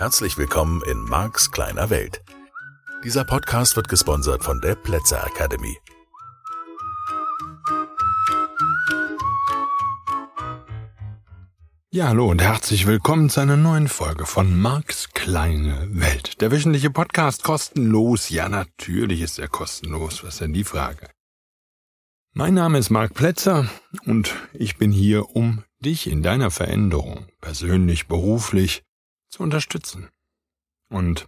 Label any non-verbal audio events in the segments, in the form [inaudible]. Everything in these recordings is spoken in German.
Herzlich willkommen in Marks kleiner Welt. Dieser Podcast wird gesponsert von der Plätzer Academy. Ja, hallo und herzlich willkommen zu einer neuen Folge von Marks kleine Welt. Der wöchentliche Podcast kostenlos. Ja, natürlich ist er kostenlos. Was ist denn die Frage? Mein Name ist Mark Plätzer und ich bin hier, um dich in deiner Veränderung, persönlich, beruflich, zu unterstützen. Und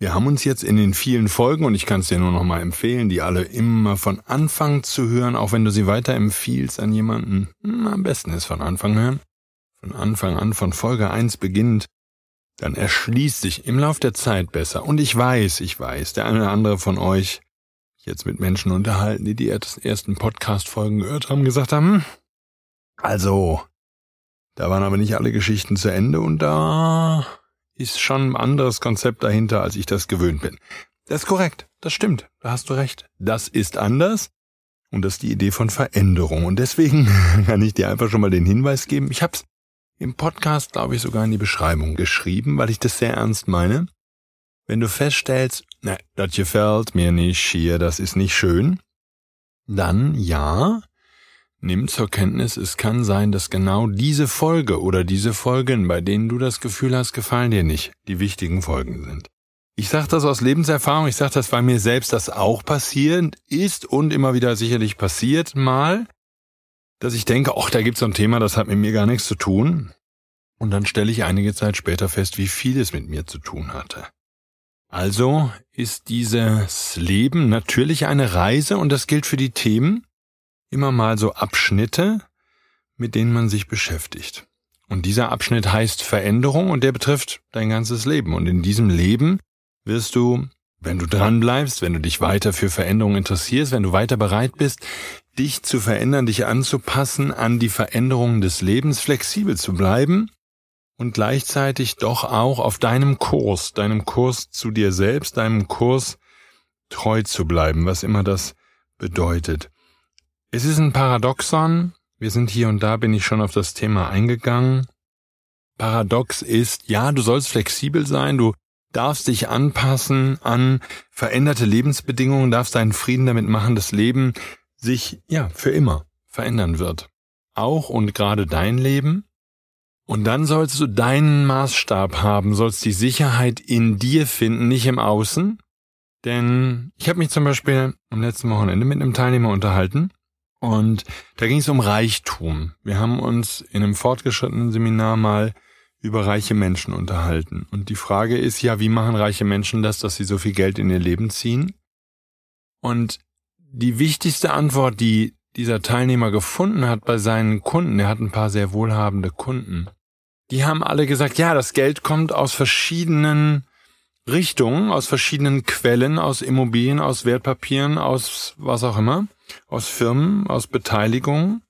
wir haben uns jetzt in den vielen Folgen, und ich kann es dir nur noch mal empfehlen, die alle immer von Anfang zu hören, auch wenn du sie weiterempfiehlst an jemanden, am besten ist von Anfang hören, von Anfang an, von Folge 1 beginnend, dann erschließt sich im Lauf der Zeit besser. Und ich weiß, ich weiß, der eine oder andere von euch, jetzt mit Menschen unterhalten, die die ersten Podcast-Folgen gehört haben, gesagt haben, hm, also, da waren aber nicht alle Geschichten zu Ende und da ist schon ein anderes Konzept dahinter, als ich das gewöhnt bin. Das ist korrekt, das stimmt, da hast du recht. Das ist anders und das ist die Idee von Veränderung. Und deswegen [laughs] kann ich dir einfach schon mal den Hinweis geben. Ich habe es im Podcast, glaube ich, sogar in die Beschreibung geschrieben, weil ich das sehr ernst meine. Wenn du feststellst, na, das gefällt mir nicht hier, das ist nicht schön, dann ja, Nimm zur Kenntnis, es kann sein, dass genau diese Folge oder diese Folgen, bei denen du das Gefühl hast, gefallen dir nicht, die wichtigen Folgen sind. Ich sage das aus Lebenserfahrung, ich sage das, weil mir selbst das auch passiert ist und immer wieder sicherlich passiert mal, dass ich denke, ach, da gibt's so ein Thema, das hat mit mir gar nichts zu tun. Und dann stelle ich einige Zeit später fest, wie viel es mit mir zu tun hatte. Also ist dieses Leben natürlich eine Reise und das gilt für die Themen, immer mal so Abschnitte, mit denen man sich beschäftigt. Und dieser Abschnitt heißt Veränderung und der betrifft dein ganzes Leben. Und in diesem Leben wirst du, wenn du dran bleibst, wenn du dich weiter für Veränderung interessierst, wenn du weiter bereit bist, dich zu verändern, dich anzupassen an die Veränderungen des Lebens, flexibel zu bleiben und gleichzeitig doch auch auf deinem Kurs, deinem Kurs zu dir selbst, deinem Kurs treu zu bleiben, was immer das bedeutet. Es ist ein Paradoxon. Wir sind hier und da bin ich schon auf das Thema eingegangen. Paradox ist, ja, du sollst flexibel sein, du darfst dich anpassen an veränderte Lebensbedingungen, darfst deinen Frieden damit machen, dass Leben sich, ja, für immer verändern wird. Auch und gerade dein Leben. Und dann sollst du deinen Maßstab haben, sollst die Sicherheit in dir finden, nicht im Außen. Denn ich habe mich zum Beispiel am letzten Wochenende mit einem Teilnehmer unterhalten, und da ging es um Reichtum. Wir haben uns in einem fortgeschrittenen Seminar mal über reiche Menschen unterhalten. Und die Frage ist ja, wie machen reiche Menschen das, dass sie so viel Geld in ihr Leben ziehen? Und die wichtigste Antwort, die dieser Teilnehmer gefunden hat bei seinen Kunden, er hat ein paar sehr wohlhabende Kunden, die haben alle gesagt, ja, das Geld kommt aus verschiedenen Richtungen, aus verschiedenen Quellen, aus Immobilien, aus Wertpapieren, aus was auch immer aus Firmen, aus Beteiligungen.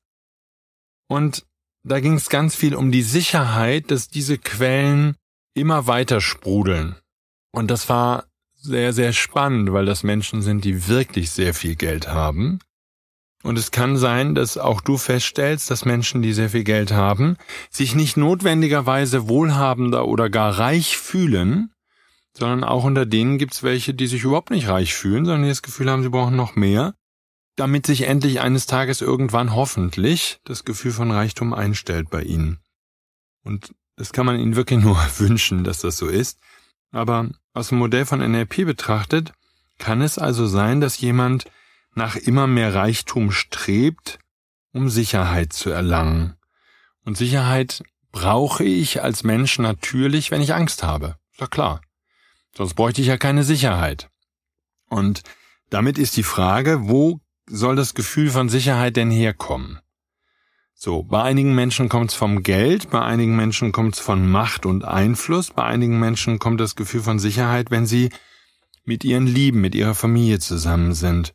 Und da ging es ganz viel um die Sicherheit, dass diese Quellen immer weiter sprudeln. Und das war sehr, sehr spannend, weil das Menschen sind, die wirklich sehr viel Geld haben. Und es kann sein, dass auch du feststellst, dass Menschen, die sehr viel Geld haben, sich nicht notwendigerweise wohlhabender oder gar reich fühlen, sondern auch unter denen gibt's welche, die sich überhaupt nicht reich fühlen, sondern die das Gefühl haben, sie brauchen noch mehr damit sich endlich eines Tages irgendwann hoffentlich das Gefühl von Reichtum einstellt bei ihnen. Und das kann man ihnen wirklich [laughs] nur wünschen, dass das so ist. Aber aus dem Modell von NLP betrachtet, kann es also sein, dass jemand nach immer mehr Reichtum strebt, um Sicherheit zu erlangen. Und Sicherheit brauche ich als Mensch natürlich, wenn ich Angst habe. Ist doch klar. Sonst bräuchte ich ja keine Sicherheit. Und damit ist die Frage, wo soll das Gefühl von Sicherheit denn herkommen? So, bei einigen Menschen kommt es vom Geld, bei einigen Menschen kommt es von Macht und Einfluss, bei einigen Menschen kommt das Gefühl von Sicherheit, wenn sie mit ihren Lieben, mit ihrer Familie zusammen sind.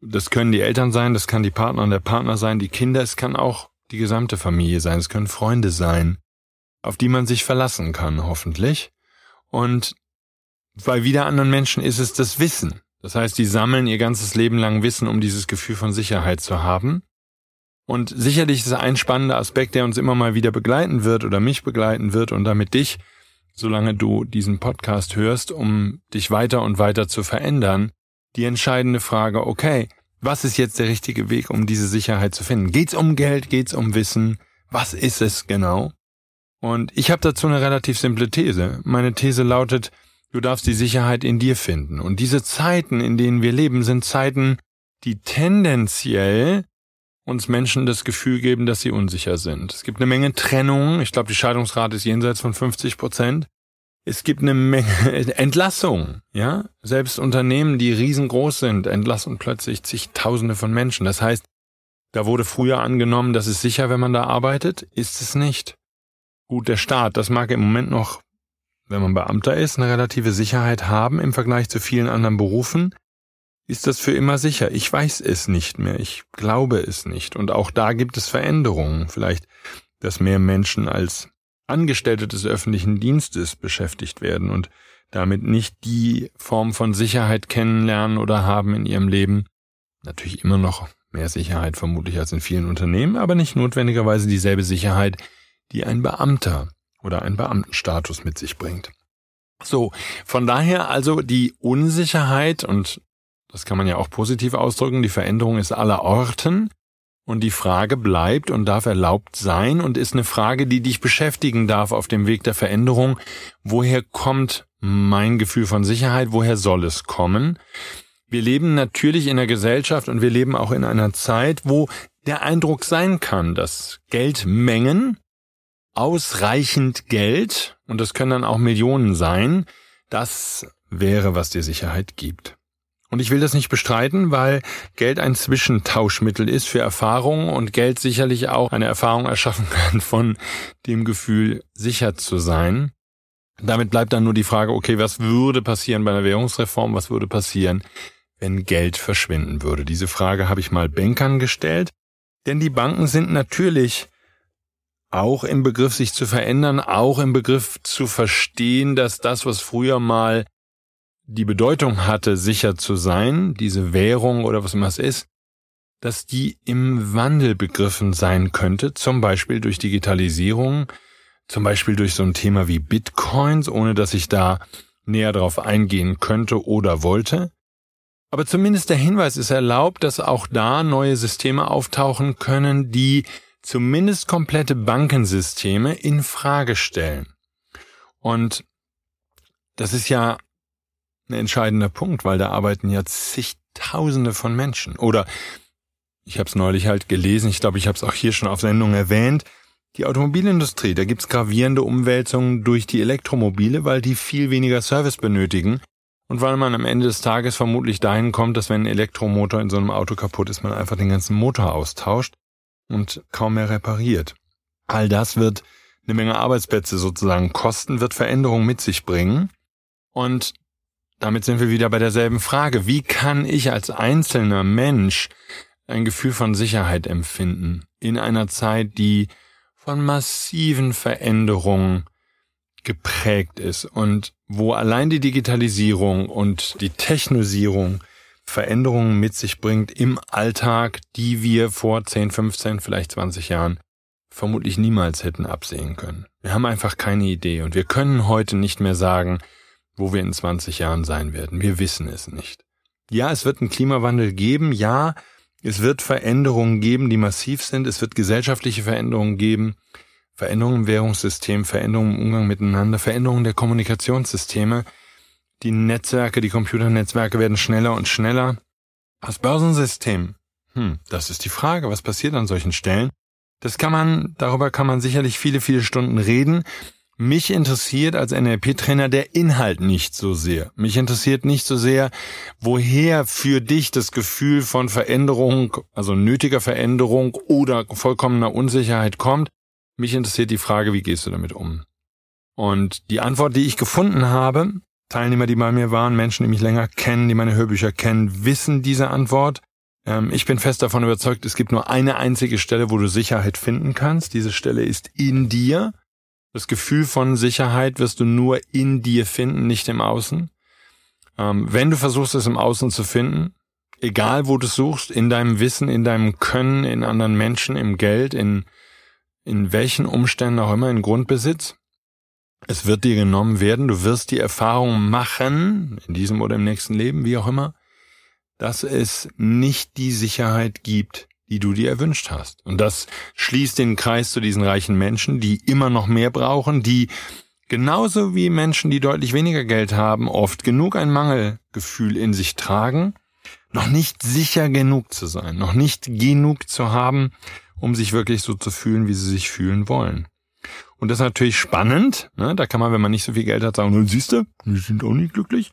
Das können die Eltern sein, das kann die Partner und der Partner sein, die Kinder, es kann auch die gesamte Familie sein, es können Freunde sein, auf die man sich verlassen kann, hoffentlich. Und bei wieder anderen Menschen ist es das Wissen. Das heißt, die sammeln ihr ganzes Leben lang Wissen, um dieses Gefühl von Sicherheit zu haben. Und sicherlich ist ein spannender Aspekt, der uns immer mal wieder begleiten wird oder mich begleiten wird und damit dich, solange du diesen Podcast hörst, um dich weiter und weiter zu verändern, die entscheidende Frage, okay, was ist jetzt der richtige Weg, um diese Sicherheit zu finden? Geht's um Geld? Geht's um Wissen? Was ist es genau? Und ich habe dazu eine relativ simple These. Meine These lautet, du darfst die Sicherheit in dir finden. Und diese Zeiten, in denen wir leben, sind Zeiten, die tendenziell uns Menschen das Gefühl geben, dass sie unsicher sind. Es gibt eine Menge Trennungen. Ich glaube, die Scheidungsrate ist jenseits von 50 Prozent. Es gibt eine Menge [laughs] Entlassungen, ja. Selbst Unternehmen, die riesengroß sind, entlassen plötzlich zigtausende von Menschen. Das heißt, da wurde früher angenommen, das ist sicher, wenn man da arbeitet, ist es nicht. Gut, der Staat, das mag im Moment noch, wenn man Beamter ist, eine relative Sicherheit haben im Vergleich zu vielen anderen Berufen. Ist das für immer sicher? Ich weiß es nicht mehr. Ich glaube es nicht. Und auch da gibt es Veränderungen. Vielleicht, dass mehr Menschen als Angestellte des öffentlichen Dienstes beschäftigt werden und damit nicht die Form von Sicherheit kennenlernen oder haben in ihrem Leben. Natürlich immer noch mehr Sicherheit vermutlich als in vielen Unternehmen, aber nicht notwendigerweise dieselbe Sicherheit, die ein Beamter oder ein Beamtenstatus mit sich bringt. So, von daher also die Unsicherheit und das kann man ja auch positiv ausdrücken, die Veränderung ist aller Orten und die Frage bleibt und darf erlaubt sein und ist eine Frage, die dich beschäftigen darf auf dem Weg der Veränderung. Woher kommt mein Gefühl von Sicherheit? Woher soll es kommen? Wir leben natürlich in einer Gesellschaft und wir leben auch in einer Zeit, wo der Eindruck sein kann, dass Geldmengen, ausreichend Geld, und das können dann auch Millionen sein, das wäre, was dir Sicherheit gibt. Und ich will das nicht bestreiten, weil Geld ein Zwischentauschmittel ist für Erfahrungen und Geld sicherlich auch eine Erfahrung erschaffen [laughs] kann von dem Gefühl, sicher zu sein. Damit bleibt dann nur die Frage, okay, was würde passieren bei einer Währungsreform? Was würde passieren, wenn Geld verschwinden würde? Diese Frage habe ich mal Bankern gestellt, denn die Banken sind natürlich auch im Begriff, sich zu verändern, auch im Begriff zu verstehen, dass das, was früher mal die Bedeutung hatte, sicher zu sein, diese Währung oder was immer es ist, dass die im Wandel begriffen sein könnte, zum Beispiel durch Digitalisierung, zum Beispiel durch so ein Thema wie Bitcoins, ohne dass ich da näher darauf eingehen könnte oder wollte. Aber zumindest der Hinweis ist erlaubt, dass auch da neue Systeme auftauchen können, die zumindest komplette Bankensysteme in Frage stellen. Und das ist ja ein entscheidender Punkt, weil da arbeiten ja zigtausende von Menschen. Oder ich habe es neulich halt gelesen, ich glaube, ich habe es auch hier schon auf Sendung erwähnt, die Automobilindustrie, da gibt's gravierende Umwälzungen durch die Elektromobile, weil die viel weniger Service benötigen und weil man am Ende des Tages vermutlich dahin kommt, dass wenn ein Elektromotor in so einem Auto kaputt ist, man einfach den ganzen Motor austauscht und kaum mehr repariert. All das wird eine Menge Arbeitsplätze sozusagen kosten, wird Veränderungen mit sich bringen. Und damit sind wir wieder bei derselben Frage. Wie kann ich als einzelner Mensch ein Gefühl von Sicherheit empfinden in einer Zeit, die von massiven Veränderungen geprägt ist und wo allein die Digitalisierung und die Technosierung Veränderungen mit sich bringt im Alltag, die wir vor 10, 15, vielleicht 20 Jahren vermutlich niemals hätten absehen können. Wir haben einfach keine Idee und wir können heute nicht mehr sagen, wo wir in 20 Jahren sein werden. Wir wissen es nicht. Ja, es wird einen Klimawandel geben, ja, es wird Veränderungen geben, die massiv sind, es wird gesellschaftliche Veränderungen geben, Veränderungen im Währungssystem, Veränderungen im Umgang miteinander, Veränderungen der Kommunikationssysteme, die Netzwerke, die Computernetzwerke werden schneller und schneller. Das Börsensystem, hm, das ist die Frage, was passiert an solchen Stellen? Das kann man, darüber kann man sicherlich viele, viele Stunden reden. Mich interessiert als NLP-Trainer der Inhalt nicht so sehr. Mich interessiert nicht so sehr, woher für dich das Gefühl von Veränderung, also nötiger Veränderung oder vollkommener Unsicherheit kommt. Mich interessiert die Frage, wie gehst du damit um? Und die Antwort, die ich gefunden habe, Teilnehmer, die bei mir waren, Menschen, die mich länger kennen, die meine Hörbücher kennen, wissen diese Antwort. Ähm, ich bin fest davon überzeugt, es gibt nur eine einzige Stelle, wo du Sicherheit finden kannst. Diese Stelle ist in dir. Das Gefühl von Sicherheit wirst du nur in dir finden, nicht im Außen. Ähm, wenn du versuchst, es im Außen zu finden, egal wo du es suchst, in deinem Wissen, in deinem Können, in anderen Menschen, im Geld, in, in welchen Umständen auch immer, in Grundbesitz, Es wird dir genommen werden, du wirst die Erfahrung machen, in diesem oder im nächsten Leben, wie auch immer, dass es nicht die Sicherheit gibt, die du dir erwünscht hast. Und das schließt den Kreis zu diesen reichen Menschen, die immer noch mehr brauchen, die genauso wie Menschen, die deutlich weniger Geld haben, oft genug ein Mangelgefühl in sich tragen, noch nicht sicher genug zu sein, noch nicht genug zu haben, um sich wirklich so zu fühlen, wie sie sich fühlen wollen. Und das ist natürlich spannend. Ne? Da kann man, wenn man nicht so viel Geld hat, sagen, siehst du, die sind auch nicht glücklich.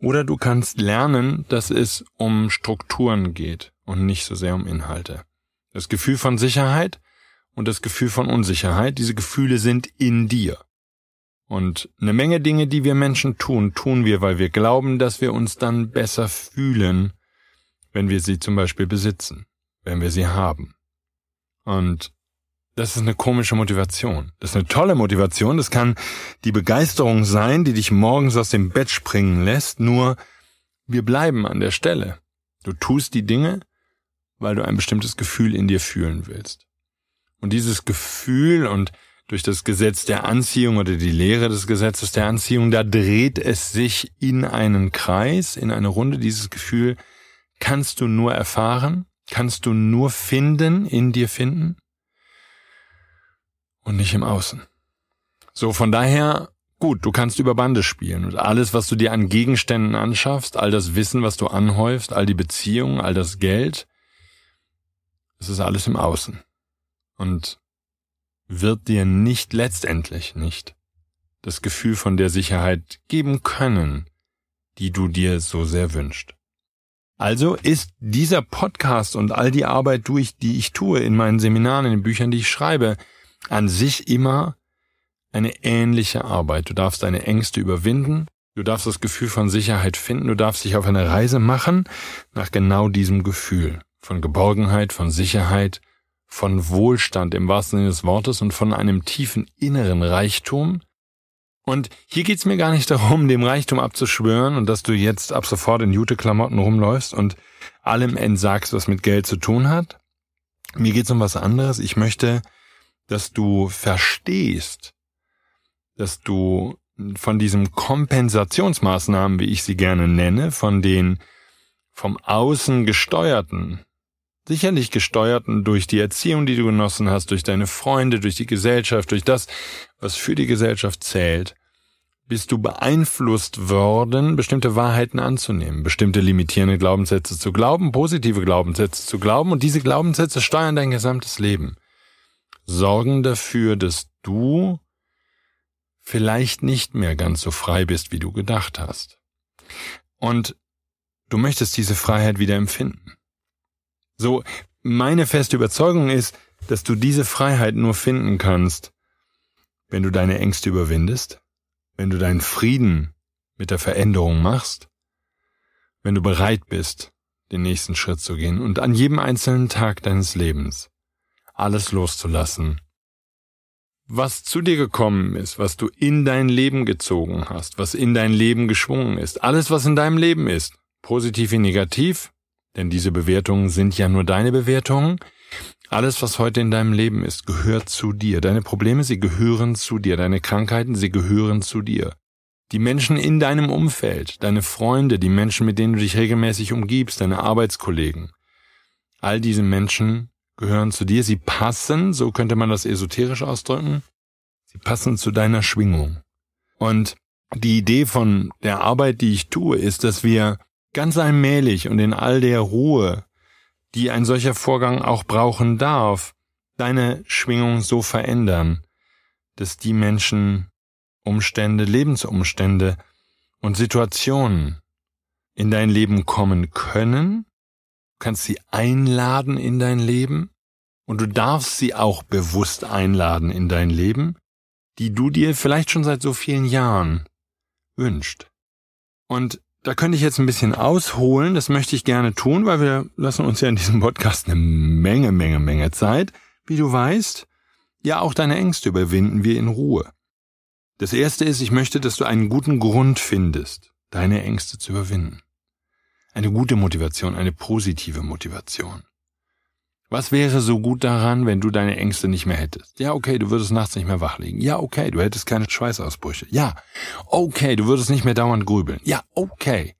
Oder du kannst lernen, dass es um Strukturen geht und nicht so sehr um Inhalte. Das Gefühl von Sicherheit und das Gefühl von Unsicherheit, diese Gefühle sind in dir. Und eine Menge Dinge, die wir Menschen tun, tun wir, weil wir glauben, dass wir uns dann besser fühlen, wenn wir sie zum Beispiel besitzen, wenn wir sie haben. Und das ist eine komische Motivation. Das ist eine tolle Motivation. Das kann die Begeisterung sein, die dich morgens aus dem Bett springen lässt. Nur wir bleiben an der Stelle. Du tust die Dinge, weil du ein bestimmtes Gefühl in dir fühlen willst. Und dieses Gefühl und durch das Gesetz der Anziehung oder die Lehre des Gesetzes der Anziehung, da dreht es sich in einen Kreis, in eine Runde. Dieses Gefühl kannst du nur erfahren, kannst du nur finden, in dir finden und nicht im Außen. So, von daher, gut, du kannst über Bande spielen und alles, was du dir an Gegenständen anschaffst, all das Wissen, was du anhäufst, all die Beziehungen, all das Geld, es ist alles im Außen. Und wird dir nicht letztendlich nicht das Gefühl von der Sicherheit geben können, die du dir so sehr wünscht. Also ist dieser Podcast und all die Arbeit durch, die ich tue in meinen Seminaren, in den Büchern, die ich schreibe, an sich immer eine ähnliche Arbeit. Du darfst deine Ängste überwinden, du darfst das Gefühl von Sicherheit finden, du darfst dich auf eine Reise machen nach genau diesem Gefühl von Geborgenheit, von Sicherheit, von Wohlstand im wahrsten Sinne des Wortes und von einem tiefen inneren Reichtum. Und hier geht's mir gar nicht darum, dem Reichtum abzuschwören und dass du jetzt ab sofort in Jute-Klamotten rumläufst und allem entsagst, was mit Geld zu tun hat. Mir geht's um was anderes. Ich möchte dass du verstehst, dass du von diesem Kompensationsmaßnahmen, wie ich sie gerne nenne, von den vom Außen gesteuerten, sicherlich gesteuerten durch die Erziehung, die du genossen hast, durch deine Freunde, durch die Gesellschaft, durch das, was für die Gesellschaft zählt, bist du beeinflusst worden, bestimmte Wahrheiten anzunehmen, bestimmte limitierende Glaubenssätze zu glauben, positive Glaubenssätze zu glauben, und diese Glaubenssätze steuern dein gesamtes Leben sorgen dafür, dass du vielleicht nicht mehr ganz so frei bist, wie du gedacht hast. Und du möchtest diese Freiheit wieder empfinden. So, meine feste Überzeugung ist, dass du diese Freiheit nur finden kannst, wenn du deine Ängste überwindest, wenn du deinen Frieden mit der Veränderung machst, wenn du bereit bist, den nächsten Schritt zu gehen und an jedem einzelnen Tag deines Lebens alles loszulassen. Was zu dir gekommen ist, was du in dein Leben gezogen hast, was in dein Leben geschwungen ist, alles, was in deinem Leben ist, positiv wie negativ, denn diese Bewertungen sind ja nur deine Bewertungen, alles, was heute in deinem Leben ist, gehört zu dir. Deine Probleme, sie gehören zu dir. Deine Krankheiten, sie gehören zu dir. Die Menschen in deinem Umfeld, deine Freunde, die Menschen, mit denen du dich regelmäßig umgibst, deine Arbeitskollegen, all diese Menschen gehören zu dir, sie passen, so könnte man das esoterisch ausdrücken, sie passen zu deiner Schwingung. Und die Idee von der Arbeit, die ich tue, ist, dass wir ganz allmählich und in all der Ruhe, die ein solcher Vorgang auch brauchen darf, deine Schwingung so verändern, dass die Menschen Umstände, Lebensumstände und Situationen in dein Leben kommen können kannst sie einladen in dein Leben und du darfst sie auch bewusst einladen in dein Leben, die du dir vielleicht schon seit so vielen Jahren wünscht. Und da könnte ich jetzt ein bisschen ausholen, das möchte ich gerne tun, weil wir lassen uns ja in diesem Podcast eine Menge, Menge, Menge Zeit. Wie du weißt, ja auch deine Ängste überwinden wir in Ruhe. Das erste ist, ich möchte, dass du einen guten Grund findest, deine Ängste zu überwinden. Eine gute Motivation, eine positive Motivation. Was wäre so gut daran, wenn du deine Ängste nicht mehr hättest? Ja, okay, du würdest nachts nicht mehr wach liegen. Ja, okay, du hättest keine Schweißausbrüche. Ja, okay, du würdest nicht mehr dauernd grübeln. Ja, okay.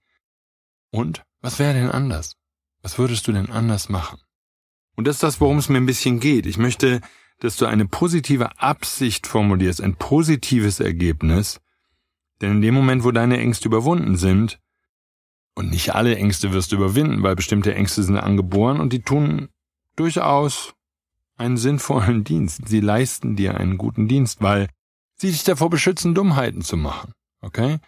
Und was wäre denn anders? Was würdest du denn anders machen? Und das ist das, worum es mir ein bisschen geht. Ich möchte, dass du eine positive Absicht formulierst, ein positives Ergebnis. Denn in dem Moment, wo deine Ängste überwunden sind, und nicht alle Ängste wirst du überwinden, weil bestimmte Ängste sind angeboren und die tun durchaus einen sinnvollen [laughs] Dienst. Sie leisten dir einen guten Dienst, weil sie dich davor beschützen, Dummheiten zu machen. Okay?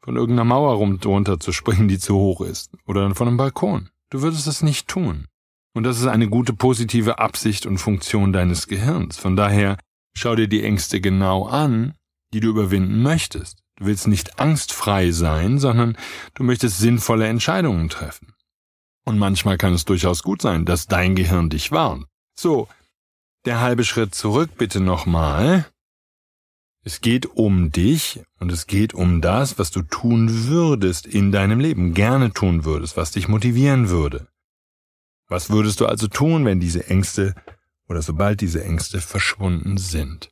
Von irgendeiner Mauer runter zu springen, die zu hoch ist. Oder von einem Balkon. Du würdest es nicht tun. Und das ist eine gute positive Absicht und Funktion deines Gehirns. Von daher schau dir die Ängste genau an, die du überwinden möchtest. Du willst nicht angstfrei sein, sondern du möchtest sinnvolle Entscheidungen treffen. Und manchmal kann es durchaus gut sein, dass dein Gehirn dich warnt. So, der halbe Schritt zurück bitte nochmal. Es geht um dich und es geht um das, was du tun würdest in deinem Leben, gerne tun würdest, was dich motivieren würde. Was würdest du also tun, wenn diese Ängste oder sobald diese Ängste verschwunden sind?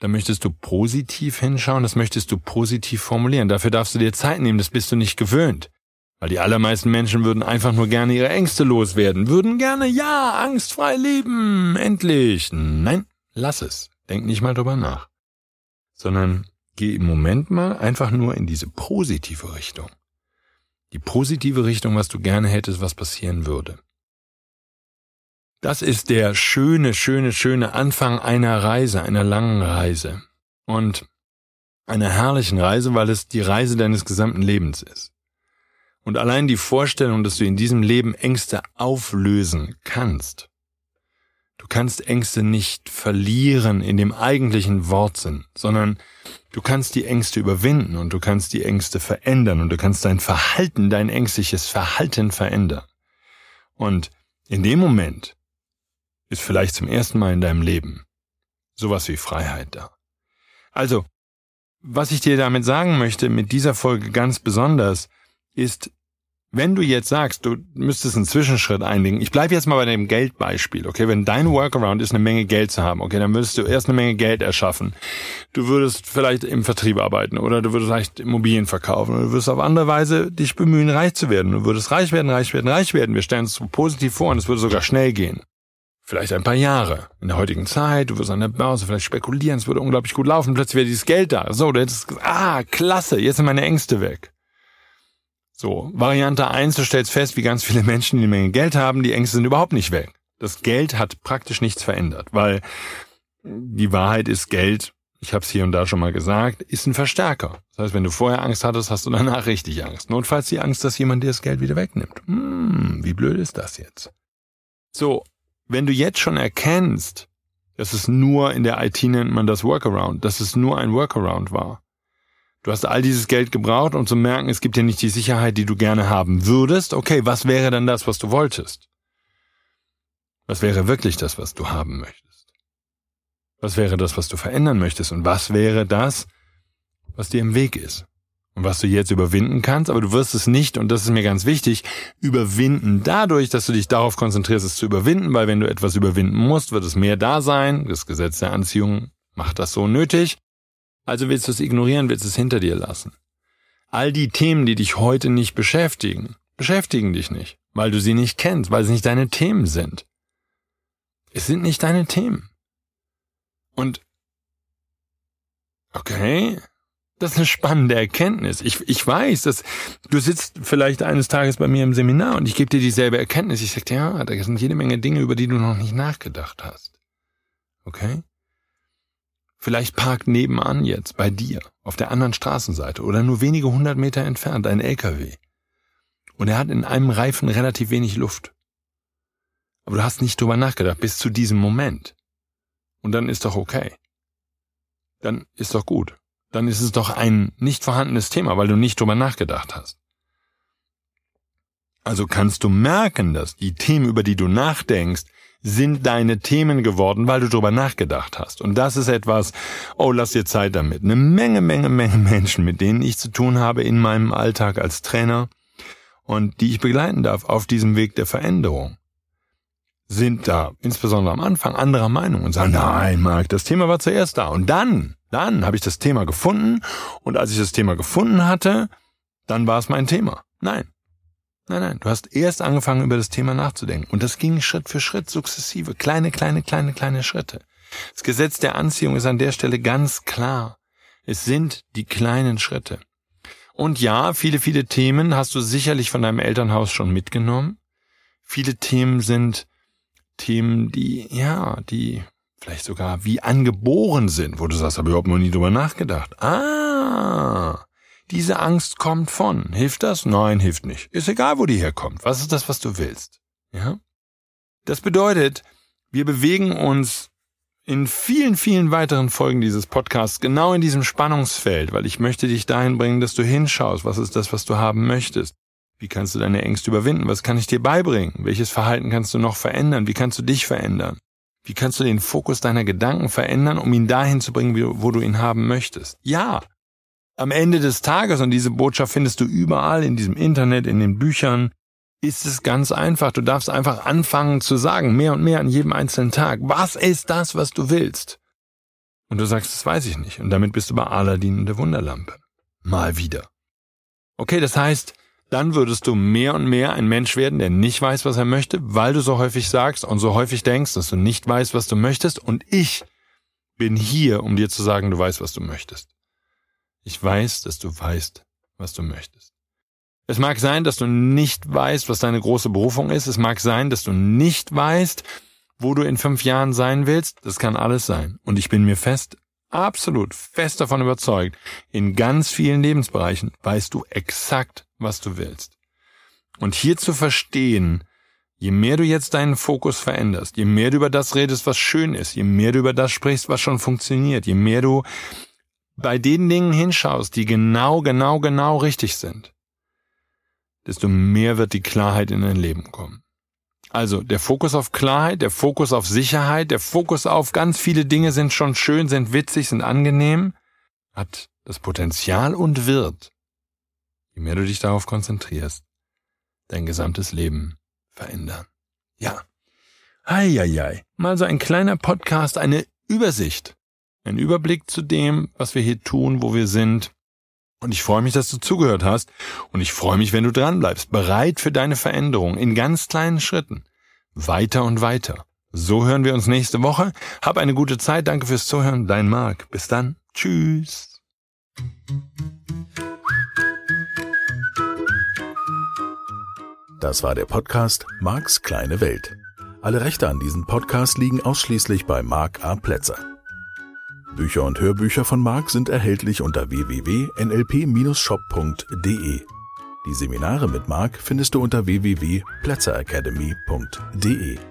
Da möchtest du positiv hinschauen, das möchtest du positiv formulieren. Dafür darfst du dir Zeit nehmen, das bist du nicht gewöhnt. Weil die allermeisten Menschen würden einfach nur gerne ihre Ängste loswerden, würden gerne, ja, angstfrei leben, endlich. Nein, lass es. Denk nicht mal drüber nach. Sondern geh im Moment mal einfach nur in diese positive Richtung. Die positive Richtung, was du gerne hättest, was passieren würde. Das ist der schöne, schöne, schöne Anfang einer Reise, einer langen Reise. Und einer herrlichen Reise, weil es die Reise deines gesamten Lebens ist. Und allein die Vorstellung, dass du in diesem Leben Ängste auflösen kannst. Du kannst Ängste nicht verlieren in dem eigentlichen Wortsinn, sondern du kannst die Ängste überwinden und du kannst die Ängste verändern und du kannst dein Verhalten, dein ängstliches Verhalten verändern. Und in dem Moment ist vielleicht zum ersten Mal in deinem Leben sowas wie Freiheit da. Also, was ich dir damit sagen möchte, mit dieser Folge ganz besonders, ist, wenn du jetzt sagst, du müsstest einen Zwischenschritt einlegen, ich bleibe jetzt mal bei dem Geldbeispiel, okay, wenn dein Workaround ist, eine Menge Geld zu haben, okay, dann würdest du erst eine Menge Geld erschaffen. Du würdest vielleicht im Vertrieb arbeiten oder du würdest vielleicht Immobilien verkaufen oder du würdest auf andere Weise dich bemühen, reich zu werden. Du würdest reich werden, reich werden, reich werden. Wir stellen uns positiv vor und es würde sogar schnell gehen. Vielleicht ein paar Jahre. In der heutigen Zeit, du wirst an der Börse vielleicht spekulieren, es würde unglaublich gut laufen, plötzlich wäre dieses Geld da. So, du hättest gesagt, ah, klasse, jetzt sind meine Ängste weg. So, Variante eins: du stellst fest, wie ganz viele Menschen, die eine Menge Geld haben, die Ängste sind überhaupt nicht weg. Das Geld hat praktisch nichts verändert, weil die Wahrheit ist, Geld, ich habe es hier und da schon mal gesagt, ist ein Verstärker. Das heißt, wenn du vorher Angst hattest, hast du danach richtig Angst. Notfalls die Angst, dass jemand dir das Geld wieder wegnimmt. Hm, wie blöd ist das jetzt? So, wenn du jetzt schon erkennst, dass es nur in der IT nennt man das Workaround, dass es nur ein Workaround war, Du hast all dieses Geld gebraucht, um zu merken, es gibt ja nicht die Sicherheit, die du gerne haben würdest. Okay, was wäre dann das, was du wolltest? Was wäre wirklich das, was du haben möchtest? Was wäre das, was du verändern möchtest? Und was wäre das, was dir im Weg ist? Was du jetzt überwinden kannst, aber du wirst es nicht, und das ist mir ganz wichtig, überwinden dadurch, dass du dich darauf konzentrierst, es zu überwinden, weil wenn du etwas überwinden musst, wird es mehr da sein. Das Gesetz der Anziehung macht das so nötig. Also willst du es ignorieren, willst du es hinter dir lassen. All die Themen, die dich heute nicht beschäftigen, beschäftigen dich nicht, weil du sie nicht kennst, weil sie nicht deine Themen sind. Es sind nicht deine Themen. Und okay, das ist eine spannende Erkenntnis. Ich, ich weiß, dass du sitzt vielleicht eines Tages bei mir im Seminar und ich gebe dir dieselbe Erkenntnis. Ich sage dir, ja, da sind jede Menge Dinge, über die du noch nicht nachgedacht hast. Okay? Vielleicht parkt nebenan jetzt bei dir auf der anderen Straßenseite oder nur wenige hundert Meter entfernt ein LKW. Und er hat in einem Reifen relativ wenig Luft. Aber du hast nicht drüber nachgedacht bis zu diesem Moment. Und dann ist doch okay. Dann ist doch gut. Dann ist es doch ein nicht vorhandenes Thema, weil du nicht drüber nachgedacht hast. Also kannst du merken, dass die Themen, über die du nachdenkst, sind deine Themen geworden, weil du drüber nachgedacht hast. Und das ist etwas, oh, lass dir Zeit damit. Eine Menge, Menge, Menge Menschen, mit denen ich zu tun habe in meinem Alltag als Trainer und die ich begleiten darf auf diesem Weg der Veränderung, sind da, insbesondere am Anfang, anderer Meinung und sagen, nein, Marc, das Thema war zuerst da. Und dann, dann habe ich das Thema gefunden und als ich das Thema gefunden hatte, dann war es mein Thema. Nein. Nein, nein, du hast erst angefangen, über das Thema nachzudenken. Und das ging Schritt für Schritt, sukzessive, kleine, kleine, kleine, kleine Schritte. Das Gesetz der Anziehung ist an der Stelle ganz klar. Es sind die kleinen Schritte. Und ja, viele, viele Themen hast du sicherlich von deinem Elternhaus schon mitgenommen. Viele Themen sind Themen, die, ja, die vielleicht sogar wie angeboren sind, wo du sagst, habe überhaupt noch nie drüber nachgedacht. Ah, diese Angst kommt von. Hilft das? Nein, hilft nicht. Ist egal, wo die herkommt. Was ist das, was du willst? Ja? Das bedeutet, wir bewegen uns in vielen, vielen weiteren Folgen dieses Podcasts genau in diesem Spannungsfeld, weil ich möchte dich dahin bringen, dass du hinschaust, was ist das, was du haben möchtest. Wie kannst du deine Ängste überwinden? Was kann ich dir beibringen? Welches Verhalten kannst du noch verändern? Wie kannst du dich verändern? Wie kannst du den Fokus deiner Gedanken verändern, um ihn dahin zu bringen, wo du ihn haben möchtest? Ja. Am Ende des Tages, und diese Botschaft findest du überall in diesem Internet, in den Büchern, ist es ganz einfach. Du darfst einfach anfangen zu sagen, mehr und mehr an jedem einzelnen Tag. Was ist das, was du willst? Und du sagst, das weiß ich nicht. Und damit bist du bei Aladdin und der Wunderlampe. Mal wieder. Okay, das heißt, dann würdest du mehr und mehr ein Mensch werden, der nicht weiß, was er möchte, weil du so häufig sagst und so häufig denkst, dass du nicht weißt, was du möchtest. Und ich bin hier, um dir zu sagen, du weißt, was du möchtest. Ich weiß, dass du weißt, was du möchtest. Es mag sein, dass du nicht weißt, was deine große Berufung ist. Es mag sein, dass du nicht weißt, wo du in fünf Jahren sein willst. Das kann alles sein. Und ich bin mir fest, absolut fest davon überzeugt, in ganz vielen Lebensbereichen weißt du exakt, was du willst. Und hier zu verstehen, je mehr du jetzt deinen Fokus veränderst, je mehr du über das redest, was schön ist, je mehr du über das sprichst, was schon funktioniert, je mehr du bei den Dingen hinschaust, die genau, genau, genau richtig sind, desto mehr wird die Klarheit in dein Leben kommen. Also der Fokus auf Klarheit, der Fokus auf Sicherheit, der Fokus auf ganz viele Dinge sind schon schön, sind witzig, sind angenehm, hat das Potenzial und wird je mehr du dich darauf konzentrierst, dein gesamtes Leben verändern. Ja. Eieiei. Mal so ein kleiner Podcast, eine Übersicht. Ein Überblick zu dem, was wir hier tun, wo wir sind. Und ich freue mich, dass du zugehört hast. Und ich freue mich, wenn du dran bleibst. Bereit für deine Veränderung in ganz kleinen Schritten. Weiter und weiter. So hören wir uns nächste Woche. Hab eine gute Zeit. Danke fürs Zuhören. Dein Marc. Bis dann. Tschüss. Das war der Podcast Marks kleine Welt. Alle Rechte an diesem Podcast liegen ausschließlich bei Mark A. Plätzer. Bücher und Hörbücher von Mark sind erhältlich unter www.nlp-shop.de. Die Seminare mit Mark findest du unter www.plätzeracademy.de.